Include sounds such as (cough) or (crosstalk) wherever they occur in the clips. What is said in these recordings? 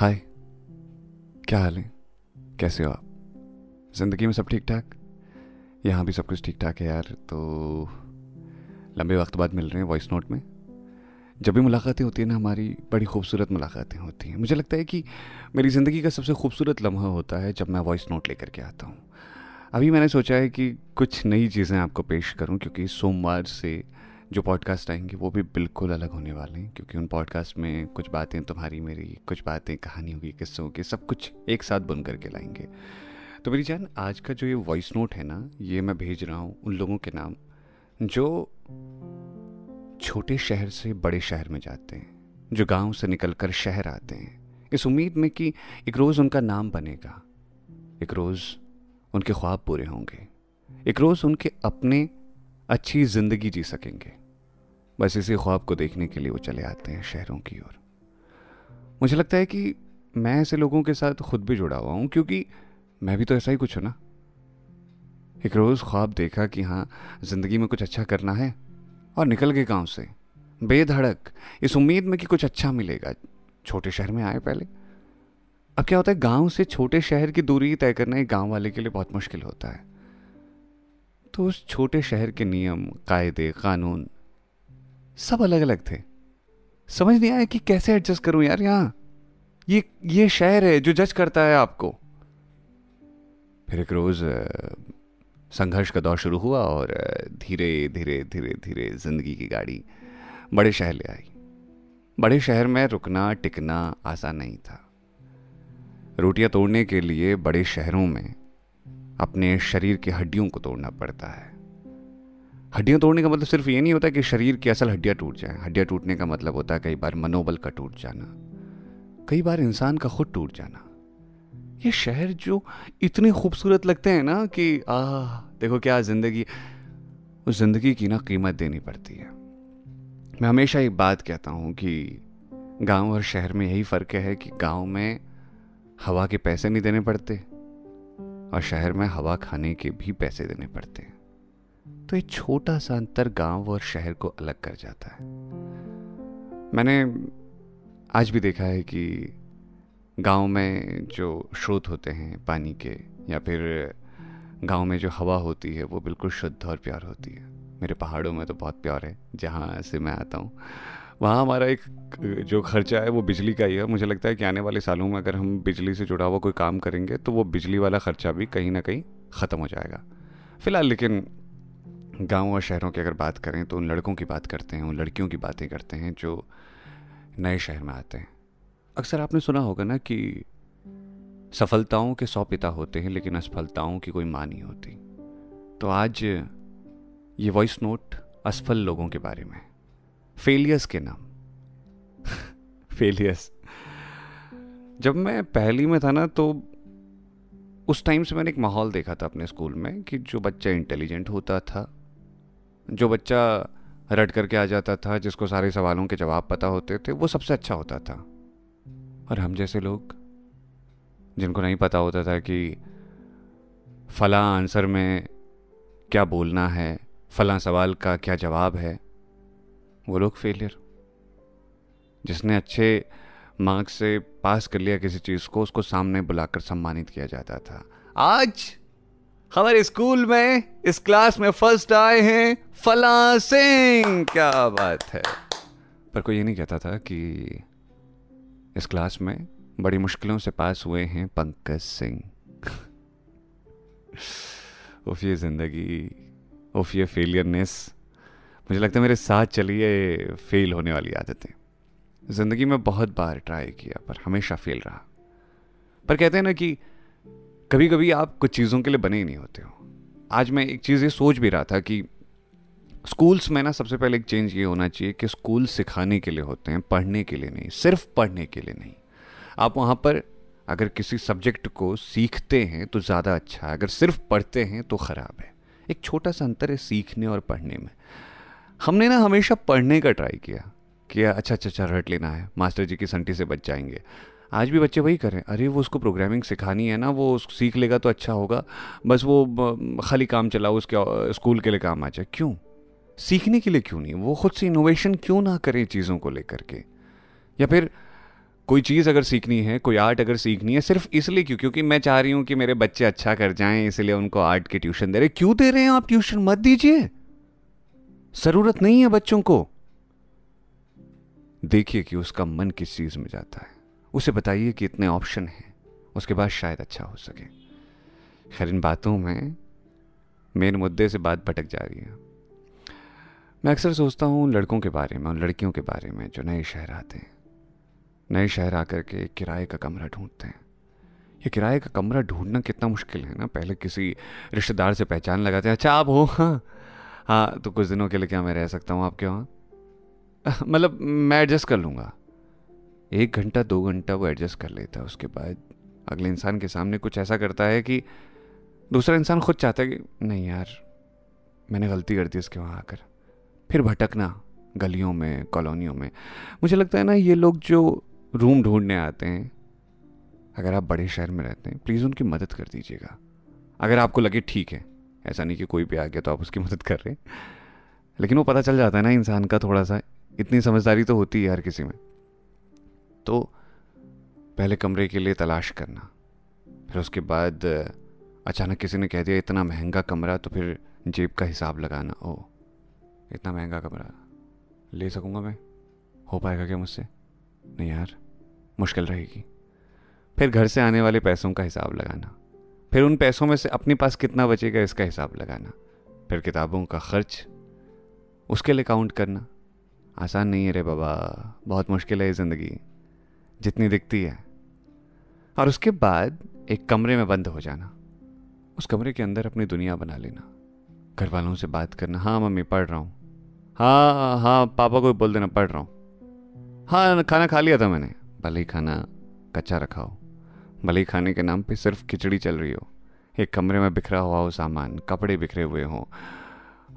हाय, क्या हाल है? कैसे हो आप? ज़िंदगी में सब ठीक ठाक? यहाँ भी सब कुछ ठीक ठाक है यार तो लंबे वक्त बाद मिल रहे हैं वॉइस नोट में। जब भी मुलाकातें होती हैं ना, हमारी बड़ी खूबसूरत मुलाकातें होती हैं। मुझे लगता है कि मेरी ज़िंदगी का सबसे खूबसूरत लम्हा होता है जब मैं वॉइस नोट लेकर के आता हूँ। अभी मैंने सोचा है कि कुछ नई चीज़ें आपको पेश करूँ, क्योंकि सोमवार से जो पॉडकास्ट आएँगे, वो भी बिल्कुल अलग होने वाले हैं, क्योंकि उन पॉडकास्ट में कुछ बातें तुम्हारी, मेरी, कुछ बातें कहानियों की किस्सों की सब कुछ एक साथ बुन करके लाएँगे। तो मेरी जान, आज का जो ये वॉइस नोट है ना, ये मैं भेज रहा हूँ उन लोगों के नाम, जो छोटे शहर से बड़े शहर में जाते हैं, जो गाँव से निकलकर शहर आते हैं। इस उम्मीद में कि एक रोज़ उनका नाम बनेगा, एक रोज़ उनके ख्वाब पूरे होंगे, एक रोज़ उनके अपने अच्छी ज़िंदगी जी सकेंगे। बस इसी ख्वाब को देखने के लिए वो चले आते हैं शहरों की ओर। मुझे लगता है कि मैं ऐसे लोगों के साथ खुद भी जुड़ा हुआ हूँ, क्योंकि मैं भी तो ऐसा ही कुछ हूँ ना। एक रोज़ ख्वाब देखा कि हाँ ज़िंदगी में कुछ अच्छा करना है और निकल गए गाँव से। बेधड़क, इस उम्मीद में कि कुछ अच्छा मिलेगा। छोटे शहर में आए पहले। अब क्या होता है, गाँव से छोटे शहर की दूरी तय करना एक गाँव वाले के लिए बहुत मुश्किल होता है। तो उस छोटे शहर के नियम, कायदे, कानून सब अलग अलग थे। समझ नहीं आया कि कैसे एडजस्ट करूँ यार यहाँ। ये ये शहर है जो जज करता है आपको। फिर एक रोज संघर्ष का दौर शुरू हुआ और धीरे धीरे धीरे धीरे ज़िंदगी की गाड़ी बड़े शहर ले आई। बड़े शहर में रुकना, टिकना आसान नहीं था। रोटियाँ तोड़ने के लिए बड़े शहरों में अपने शरीर की हड्डियों को तोड़ना पड़ता है। हड्डियाँ तोड़ने का मतलब सिर्फ़ ये नहीं होता कि शरीर की असल हड्डियाँ टूट जाए। हड्डियाँ टूटने का मतलब होता है कई बार मनोबल का टूट जाना, कई बार इंसान का खुद टूट जाना। ये शहर जो इतने खूबसूरत लगते हैं ना कि आ देखो क्या ज़िंदगी, उस ज़िंदगी की ना कीमत देनी पड़ती है। मैं हमेशा एक बात कहता हूँ कि गाँव और शहर में यही फ़र्क है कि गाँव में हवा के पैसे नहीं देने पड़ते और शहर में हवा खाने के भी पैसे देने पड़ते हैं। तो एक छोटा सा अंतर गाँव और शहर को अलग कर जाता है। मैंने आज भी देखा है कि गाँव में जो स्रोत होते हैं पानी के, या फिर गाँव में जो हवा होती है, वो बिल्कुल शुद्ध और प्यार होती है। मेरे पहाड़ों में तो बहुत प्यार है, जहाँ से मैं आता हूँ, वहाँ हमारा एक जो खर्चा है, वो बिजली का ही है। मुझे लगता है कि आने वाले सालों में अगर हम बिजली से जुड़ा हुआ कोई काम करेंगे तो वो बिजली वाला खर्चा भी कहीं ना कहीं ख़त्म हो जाएगा। फ़िलहाल लेकिन गाँव और शहरों की अगर बात करें तो उन लड़कों की बात करते हैं, उन लड़कियों की बातें करते हैं, जो नए शहर में आते हैं। अक्सर आपने सुना होगा ना कि सफलताओं के सौ पिता होते हैं, लेकिन असफलताओं की कोई माँ नहीं होती। तो आज ये वॉइस नोट असफल लोगों के बारे में फेलियर्स के नाम। (laughs) फेलियर्स जब मैं पहली में था ना तो उस टाइम से मैंने एक माहौल देखा था अपने स्कूल में कि जो बच्चा इंटेलिजेंट होता था जो बच्चा रट करके आ जाता था, जिसको सारे सवालों के जवाब पता होते थे, वो सबसे अच्छा होता था। और हम जैसे लोग, जिनको नहीं पता होता था कि फला आंसर में क्या बोलना है, फला सवाल का क्या जवाब है, वो लोग फेलियर जिसने अच्छे मार्क्स से पास कर लिया किसी चीज़ को, उसको सामने बुलाकर सम्मानित किया जाता था। आज हमारे स्कूल में, इस क्लास में फ़र्स्ट आए हैं फला सिंह। क्या बात है। पर कोई ये नहीं कहता था कि इस क्लास में बड़ी मुश्किलों से पास हुए हैं पंकज सिंह। (laughs) उफ, ये ज़िंदगी, उफ, ये फेलियरनेस मुझे लगता है मेरे साथ चलिए फेल होने वाली आदतें। ज़िंदगी में बहुत बार ट्राई किया, पर हमेशा फेल रहा। पर कहते हैं ना कि कभी कभी आप कुछ चीज़ों के लिए बने ही नहीं होते हो। आज मैं एक चीज़ ये सोच भी रहा था कि स्कूल्स में ना सबसे पहले एक चेंज ये होना चाहिए कि स्कूल सिखाने के लिए होते हैं, पढ़ने के लिए नहीं, सिर्फ़ पढ़ने के लिए नहीं। आप वहाँ पर अगर किसी सब्जेक्ट को सीखते हैं तो ज़्यादा अच्छा है, अगर सिर्फ़ पढ़ते हैं तो ख़राब है। एक छोटा सा अंतर है सीखने और पढ़ने में। हमने ना हमेशा पढ़ने का ट्राई किया कि अच्छा अच्छा अच्छा रट लेना है, मास्टर जी की संटी से बच जाएँगे। आज भी बच्चे वही करें। अरे, वो उसको प्रोग्रामिंग सिखानी है ना, वो सीख लेगा तो अच्छा होगा। बस वो खाली काम चलाओ, उसके स्कूल के लिए काम आ जाए। क्यों? सीखने के लिए क्यों नहीं? वो खुद से इनोवेशन क्यों ना करें चीज़ों को लेकर के? या फिर कोई चीज़ अगर सीखनी है, कोई आर्ट अगर सीखनी है, सिर्फ़ इसलिए क्यों? क्योंकि मैं चाह रही हूँ कि मेरे बच्चे अच्छा कर जाएँ, इसलिए उनको आर्ट के ट्यूशन दे रहे। क्यों दे रहे हैं आप ट्यूशन मत दीजिए। ज़रूरत नहीं है बच्चों को। देखिए कि उसका मन किस चीज़ में जाता है। उसे बताइए कि इतने ऑप्शन हैं। उसके बाद शायद अच्छा हो सके। खैर, इन बातों में मेन मुद्दे से बात भटक जा रही है। मैं अक्सर सोचता हूँ लड़कों के बारे में उन लड़कियों के बारे में जो नए शहर आते हैं। नए शहर आकर के किराए का कमरा ढूंढते हैं। ये किराए का कमरा ढूंढना कितना मुश्किल है ना? पहले किसी रिश्तेदार से पहचान लगाते हैं अच्छा आप हो? हाँ। हाँ तो कुछ दिनों के लिए क्या मैं रह सकता हूँ आपके वहाँ? (laughs) मतलब मैं एडजस्ट कर लूँगा। एक घंटा, दो घंटा वो एडजस्ट कर लेता है, उसके बाद अगले इंसान के सामने कुछ ऐसा करता है कि दूसरा इंसान खुद चाहता है कि, नहीं यार, मैंने गलती कर दी उसके वहाँ आकर। फिर भटकना गलियों में, कॉलोनियों में। मुझे लगता है ना, ये लोग जो रूम ढूँढने आते हैं, अगर आप बड़े शहर में रहते हैं प्लीज़ उनकी मदद कर दीजिएगा। अगर आपको लगे ठीक है, ऐसा नहीं कि कोई भी आ गया तो आप उसकी मदद कर रहे हैं। लेकिन वो पता चल जाता है ना इंसान का थोड़ा सा, इतनी समझदारी तो होती है हर किसी में। तो पहले कमरे के लिए तलाश करना। फिर उसके बाद, अचानक किसी ने कह दिया, इतना महँगा कमरा तो फिर जेब का हिसाब लगाना। ओ इतना महँगा कमरा? ले सकूँगा मैं? हो पाएगा क्या मुझसे? नहीं यार, मुश्किल रहेगी। फिर घर से आने वाले पैसों का हिसाब लगाना। फिर उन पैसों में से अपने पास कितना बचेगा इसका हिसाब लगाना। फिर किताबों का खर्च, उसके लिए काउंट करना। आसान नहीं है रे बाबा, बहुत मुश्किल है ये ज़िंदगी। जितनी दिखती है। और उसके बाद एक कमरे में बंद हो जाना। उस कमरे के अंदर अपनी दुनिया बना लेना। घर वालों से बात करना हाँ मम्मी, पढ़ रहा हूँ। हाँ हाँ पापा को भी बोल देना, पढ़ रहा हूँ। हाँ खाना खा लिया था मैंने। भले ही खाना कच्चा रखा हो। भले ही खाने के नाम पे सिर्फ़ खिचड़ी चल रही हो। एक कमरे में बिखरा हुआ हो सामान, कपड़े बिखरे हुए हों,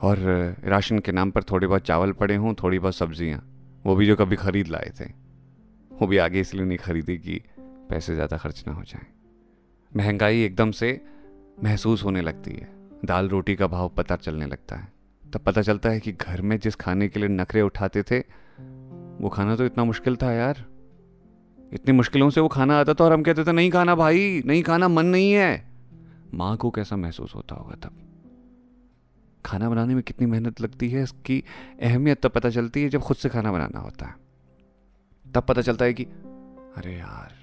और राशन के नाम पर थोड़े बहुत चावल पड़े हों, थोड़ी बहुत सब्ज़ियाँ, वो भी जो कभी ख़रीद लाए थे। वो भी आगे इसलिए नहीं खरीदी कि पैसे ज़्यादा खर्च ना हो जाए। महँगाई एकदम से महसूस होने लगती है। दाल रोटी का भाव पता चलने लगता है। तब पता चलता है कि घर में जिस खाने के लिए नखरे उठाते थे, वो खाना तो इतना मुश्किल था यार। इतनी मुश्किलों से वो खाना आता था और हम कहते थे, नहीं खाना भाई, नहीं खाना, मन नहीं है। माँ को कैसा महसूस होता होगा तब? खाना बनाने में कितनी मेहनत लगती है, इसकी अहमियत तब पता चलती है जब खुद से खाना बनाना होता है। तब पता चलता है कि, अरे यार,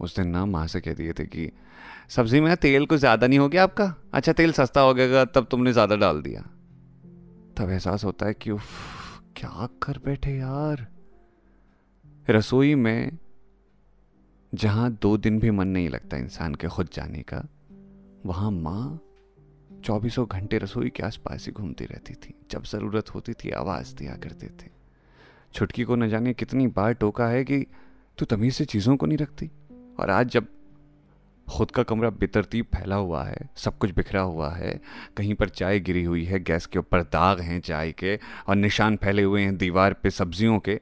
उस दिन ना माँ से कह दिए थे कि, सब्ज़ी में तेल कुछ ज़्यादा नहीं हो गया आपका? अच्छा तेल सस्ता हो गया तब तुमने ज़्यादा डाल दिया। तब एहसास होता है कि, उफ, क्या कर बैठे यार? रसोई में जहाँ दो दिन भी मन नहीं लगता इंसान के खुद जाने का, वहाँ माँ चौबीसों घंटे रसोई के आसपास ही घूमती रहती थी। जब ज़रूरत होती थी, आवाज़ दिया करते थे। छुटकी को न जाने कितनी बार टोका है कि तू तमीज़ से चीज़ों को नहीं रखती। और आज जब खुद का कमरा बेतरतीब फैला हुआ है, सब कुछ बिखरा हुआ है, कहीं पर चाय गिरी हुई है, गैस के ऊपर दाग हैं चाय के, और निशान फैले हुए हैं दीवार पे सब्जियों के,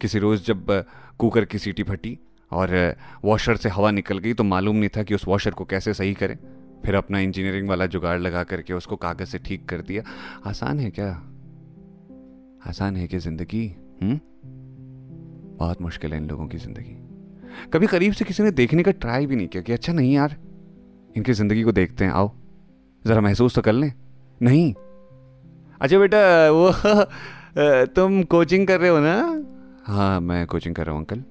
किसी रोज़ जब कुकर की सीटी फटी और वॉशर से हवा निकल गई तो मालूम नहीं था कि उस वॉशर को कैसे सही करें। फिर अपना इंजीनियरिंग वाला जुगाड़ लगा करके उसको कागज़ से ठीक कर दिया। आसान है क्या? आसान है क्या ज़िंदगी? हम्म? बहुत मुश्किल है इन लोगों की ज़िंदगी। कभी करीब से किसी ने देखने का ट्राई भी नहीं किया कि अच्छा नहीं यार, इनकी ज़िंदगी को देखते हैं, आओ, ज़रा महसूस तो कर लें। नहीं। अच्छा बेटा, वो (laughs) तुम कोचिंग कर रहे हो ना? हाँ मैं कोचिंग कर रहा हूँ, अंकल।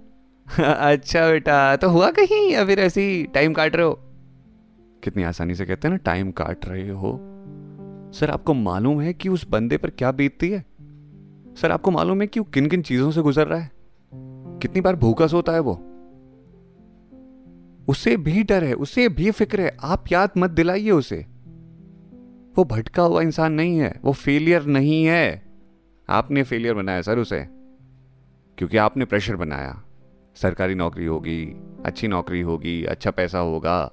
(laughs) अच्छा बेटा तो हुआ कहीं या फिर ऐसे ही टाइम काट रहे हो? कितनी आसानी से कहते हैं ना, टाइम काट रहे हो। सर, आपको मालूम है कि उस बंदे पर क्या बीतती है? सर, आपको मालूम है कि वो किन किन चीज़ों से गुजर रहा है? कितनी बार भूखा सोता है वो? उसे भी डर है, उसे भी फ़िक्र है। आप याद मत दिलाइए उसे। वो भटका हुआ इंसान नहीं है, वो फेलियर नहीं है। आपने फेलियर बनाया सर उसे, क्योंकि आपने प्रेशर बनाया। सरकारी नौकरी होगी, अच्छी नौकरी होगी अच्छा पैसा होगा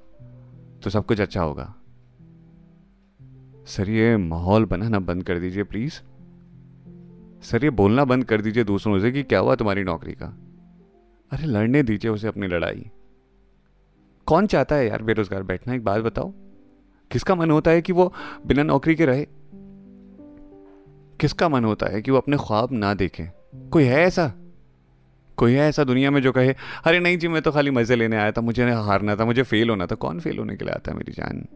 तो सब कुछ अच्छा होगा। सर, ये माहौल बनाना बंद कर दीजिए प्लीज़ सर, ये बोलना बंद कर दीजिए दूसरों से कि क्या हुआ तुम्हारी नौकरी का? अरे, लड़ने दीजिए उसे अपनी लड़ाई। कौन चाहता है यार बेरोजगार बैठना? एक बात बताओ। किसका मन होता है कि वो बिना नौकरी के रहे? किसका मन होता है कि वो अपने ख्वाब ना देखे? कोई है ऐसा? कोई है ऐसा दुनिया में जो कहे, अरे नहीं जी, मैं तो खाली मज़े लेने आया था, मुझे हारना था, मुझे फेल होना था। कौन फेल होने के लिए आता है मेरी जान?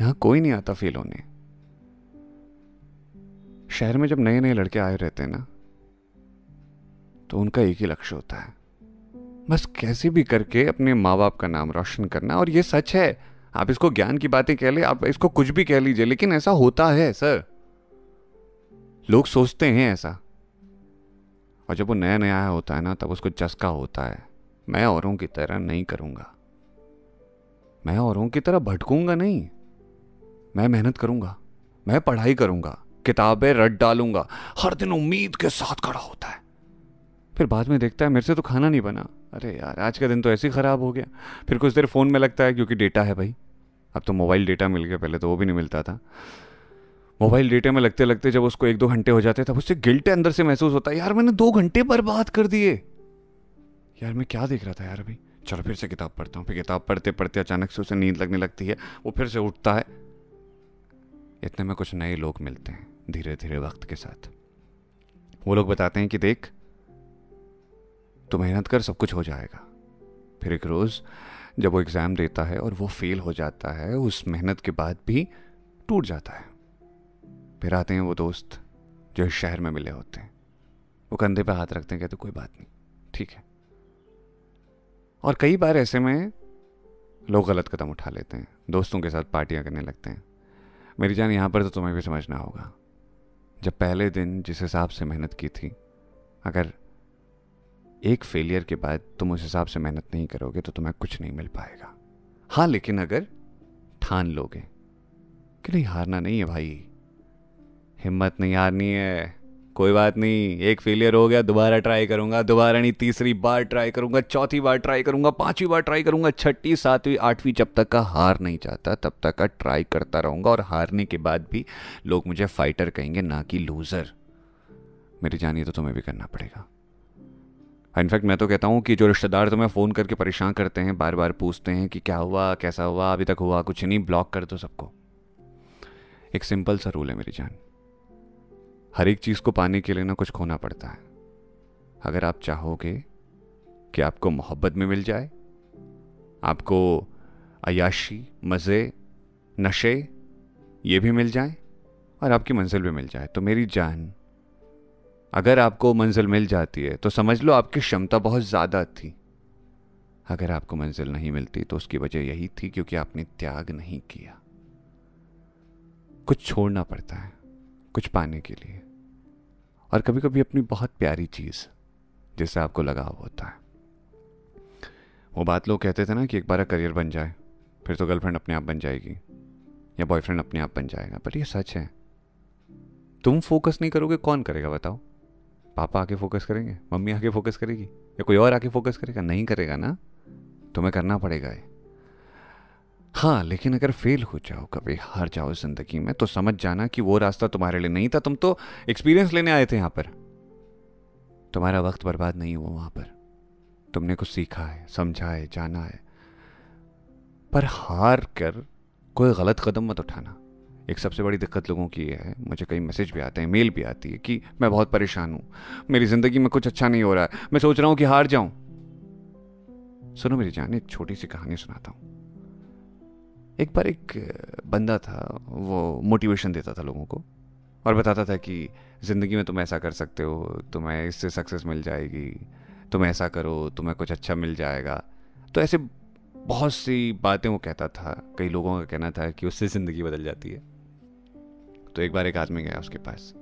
यहाँ कोई नहीं आता फेल होने। शहर में जब नए नए लड़के आए रहते हैं ना तो उनका एक ही लक्ष्य होता है। बस कैसे भी करके अपने माँ बाप का नाम रोशन करना, और ये सच है, आप इसको ज्ञान की बातें कह ले, आप इसको कुछ भी कह लीजिए, लेकिन ऐसा होता है, सर। लोग सोचते हैं ऐसा। और जब वो नया नया आया होता है ना, तब उसको चस्का होता है, मैं औरों की तरह नहीं करूँगा। मैं औरों की तरह भटकूँगा नहीं। मैं मेहनत करूँगा, मैं पढ़ाई करूँगा। किताबें रट डालूँगा। हर दिन उम्मीद के साथ खड़ा होता है। फिर बाद में देखता है मेरे से तो खाना नहीं बना। अरे यार, आज का दिन तो ऐसे ही ख़राब हो गया। फिर कुछ देर फ़ोन में लगता है क्योंकि डेटा है भाई। अब तो मोबाइल डेटा मिल गया, पहले तो वो भी नहीं मिलता था। मोबाइल डेटा में लगते लगते जब उसको एक दो घंटे हो जाते तब उससे गिल्ट अंदर से महसूस होता है, यार, मैंने दो घंटे बर्बाद कर दिए यार, मैं क्या देख रहा था यार अभी? चलो फिर से किताब पढ़ता हूँ। फिर किताब पढ़ते पढ़ते अचानक से उसे नींद लगने लगती है। वो फिर से उठता है। इतने में कुछ नए लोग मिलते हैं। धीरे धीरे वक्त के साथ। वो लोग बताते हैं कि देख तो मेहनत कर, सब कुछ हो जाएगा। फिर एक रोज़ जब वो एग्ज़ाम देता है और वो फेल हो जाता है, उस मेहनत के बाद भी टूट जाता है। फिर आते हैं वो दोस्त जो इस शहर में मिले होते हैं। वो कंधे पे हाथ रखते हैं, कहते, कोई बात नहीं, ठीक है। और कई बार ऐसे में लोग गलत कदम उठा लेते हैं, दोस्तों के साथ पार्टियाँ करने लगते हैं। मेरी जान यहाँ पर तो तुम्हें भी समझना होगा। जब पहले दिन जिस हिसाब से मेहनत की थी, अगर एक फेलियर के बाद तुम उस हिसाब से मेहनत नहीं करोगे तो तुम्हें कुछ नहीं मिल पाएगा। हाँ लेकिन अगर ठान लोगे कि नहीं, हारना नहीं है भाई। हिम्मत नहीं हारनी है। कोई बात नहीं, एक फेलियर हो गया, दोबारा ट्राई करूँगा, दोबारा नहीं, तीसरी बार ट्राई करूँगा, चौथी बार ट्राई करूँगा, पांचवी बार ट्राई करूँगा, छठी, सातवीं, आठवीं जब तक का हार नहीं चाहता तब तक का ट्राई करता रहूँगा और हारने के बाद भी लोग मुझे फाइटर कहेंगे, ना कि लूजर मेरी जानिए तो तुम्हें भी करना पड़ेगा। इनफैक्ट मैं तो कहता हूँ कि जो रिश्तेदार तुम्हें फ़ोन करके परेशान करते हैं बार बार पूछते हैं कि क्या हुआ, कैसा हुआ, अभी तक हुआ कुछ नहीं ब्लॉक कर दो सबको। एक सिंपल सा रूल है मेरी जान। हर एक चीज़ को पाने के लिए ना कुछ खोना पड़ता है। अगर आप चाहोगे कि आपको मोहब्बत में मिल जाए, आपको अयाशी, मज़े, नशे, ये भी मिल जाए और आपकी मंजिल भी मिल जाए तो मेरी जान, अगर आपको मंजिल मिल जाती है तो समझ लो आपकी क्षमता बहुत ज़्यादा थी। अगर आपको मंजिल नहीं मिलती तो उसकी वजह यही थी क्योंकि आपने त्याग नहीं किया। कुछ छोड़ना पड़ता है। कुछ पाने के लिए। और कभी कभी अपनी बहुत प्यारी चीज़, जिससे आपको लगाव होता है। वो बात लोग कहते थे ना कि एक बार करियर बन जाए, फिर तो गर्लफ्रेंड अपने आप बन जाएगी, या बॉयफ्रेंड अपने आप बन जाएगा, पर ये सच है। तुम फोकस नहीं करोगे, कौन करेगा, बताओ? पापा आके फोकस करेंगे? मम्मी आके फोकस करेगी? या कोई और आके फोकस करेगा? नहीं करेगा ना? तुम्हें करना पड़ेगा ये। हाँ लेकिन अगर फेल हो जाओ कभी, हार जाओ ज़िंदगी में तो समझ जाना कि वो रास्ता तुम्हारे लिए नहीं था, तुम तो एक्सपीरियंस लेने आए थे यहाँ पर। तुम्हारा वक्त बर्बाद नहीं हुआ वहाँ पर। तुमने कुछ सीखा है, समझा है, जाना है। पर हार कर कोई गलत कदम मत उठाना। एक सबसे बड़ी दिक्कत लोगों की है, मुझे कई मैसेज भी आते हैं मेल भी आती है कि मैं बहुत परेशान हूँ, मेरी ज़िंदगी में कुछ अच्छा नहीं हो रहा है, मैं सोच रहा हूँ कि हार जाऊँ। सुनो मेरी जान, एक छोटी सी कहानी सुनाता हूँ। एक बार एक बंदा था, वो मोटिवेशन देता था लोगों को और बताता था कि ज़िंदगी में तुम ऐसा कर सकते हो, तुम्हें इससे सक्सेस मिल जाएगी, तुम ऐसा करो, तुम्हें कुछ अच्छा मिल जाएगा। तो ऐसे बहुत सी बातें वो कहता था, कई लोगों का कहना था कि उससे ज़िंदगी बदल जाती है। तो एक बार एक आदमी गया उसके पास,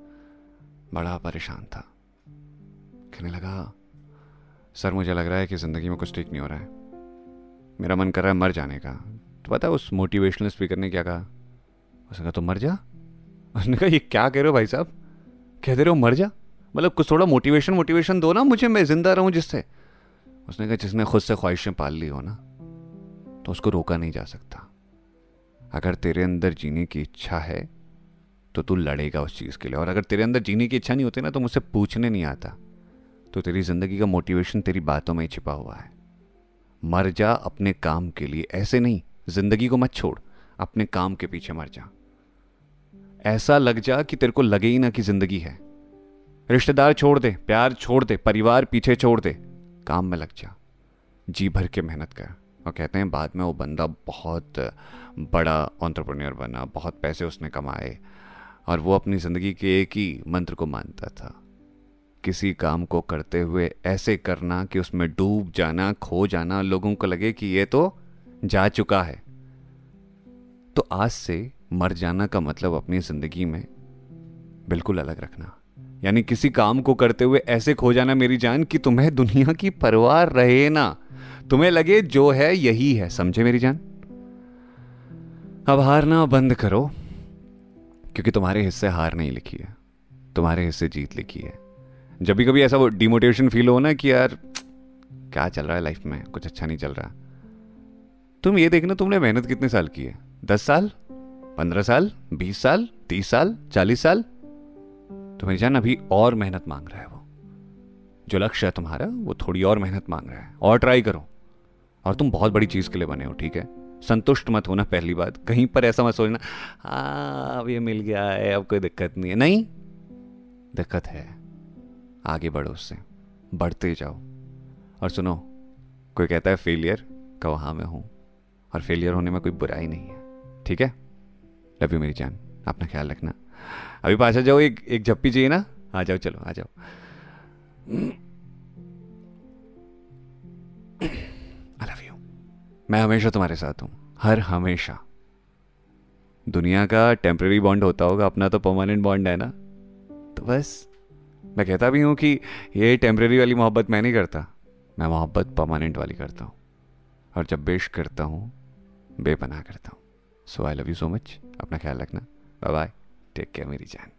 बड़ा परेशान था। कहने लगा, सर, मुझे लग रहा है कि ज़िंदगी में कुछ ठीक नहीं हो रहा है। मेरा मन कर रहा है मर जाने का। तो पता है उस मोटिवेशनल स्पीकर ने क्या कहा? उसने कहा तो मर जा। उसने कहा, ये क्या कह रहे हो भाई साहब? कह दे रहे हो मर जा। मतलब कुछ थोड़ा मोटिवेशन मोटिवेशन दो ना मुझे, मैं ज़िंदा रहूँ जिससे। उसने कहा, जिसने खुद से ख्वाहिशें पाल ली हो ना तो उसको रोका नहीं जा सकता। अगर तेरे अंदर जीने की इच्छा है तो तू लड़ेगा उस चीज़ के लिए। और अगर तेरे अंदर जीने की इच्छा नहीं होती ना तो मुझसे पूछने नहीं आता। तो तेरी ज़िंदगी का मोटिवेशन तेरी बातों में छिपा हुआ है। मर जा अपने काम के लिए। ऐसे नहीं। ज़िंदगी को मत छोड़, अपने काम के पीछे मर जा। ऐसा लग जा कि तेरे को लगे ही ना कि ज़िंदगी है। रिश्तेदार छोड़ दे, प्यार छोड़ दे, परिवार पीछे छोड़ दे, काम में लग जा। जी भर के मेहनत कर, और कहते हैं बाद में वो बंदा बहुत बड़ा ऑन्टरप्रन्योर बना, बहुत पैसे उसने कमाए, और वो अपनी ज़िंदगी के एक ही मंत्र को मानता था। किसी काम को करते हुए ऐसे करना कि उसमें डूब जाना, खो जाना, लोगों को लगे कि ये तो जा चुका है। तो आज से मर जाना का मतलब अपनी ज़िंदगी में बिल्कुल अलग रखना। यानी किसी काम को करते हुए ऐसे खो जाना मेरी जान कि तुम्हें दुनिया की परवाह रहे ना। तुम्हें लगे जो है, यही है। समझे मेरी जान? अब हारना बंद करो, क्योंकि तुम्हारे हिस्से हार नहीं लिखी है। तुम्हारे हिस्से जीत लिखी है। जब भी कभी ऐसा वो डिमोटिवेशन फील हो ना कि यार, क्या चल रहा है लाइफ में? कुछ अच्छा नहीं चल रहा। तुम ये देखना तुमने मेहनत कितने साल की है? दस साल? पंद्रह साल? बीस साल? तीस साल? चालीस साल? तुम्हें जान अभी और मेहनत मांग रहा है वो। जो लक्ष्य है तुम्हारा, वो थोड़ी और मेहनत मांग रहा है। और ट्राई करो। और तुम बहुत बड़ी चीज़ के लिए बने हो, ठीक है? संतुष्ट मत होना पहली बात। कहीं पर ऐसा मत सोचना हाँ अब ये मिल गया है, अब कोई दिक्कत नहीं है। नहीं। दिक्कत है। आगे बढ़ो उससे। बढ़ते जाओ। और सुनो, कोई कहता है फेलियर कहो हाँ मैं हूँ। और फेलियर होने में कोई बुराई नहीं है। ठीक है? लव यू मेरी जान। अपना ख्याल रखना। अभी पास आ जाओ, एक एक झप्पी चाहिए ना? आ जाओ, चलो, आ जाओ। आई लव यू मैं हमेशा तुम्हारे साथ हूँ। हर हमेशा। दुनिया का टेम्प्रेरी बॉन्ड होता होगा, अपना तो परमानेंट बॉन्ड है ना? तो बस। मैं कहता भी हूँ कि ये टेम्प्रेरी वाली मोहब्बत मैं नहीं करता। मैं मोहब्बत परमानेंट वाली करता हूँ। और जब बेश करता हूँ बेपनाह करता हूँ। So I love you so much अपना ख्याल रखना। बाय बाय टेक केयर मेरी जान।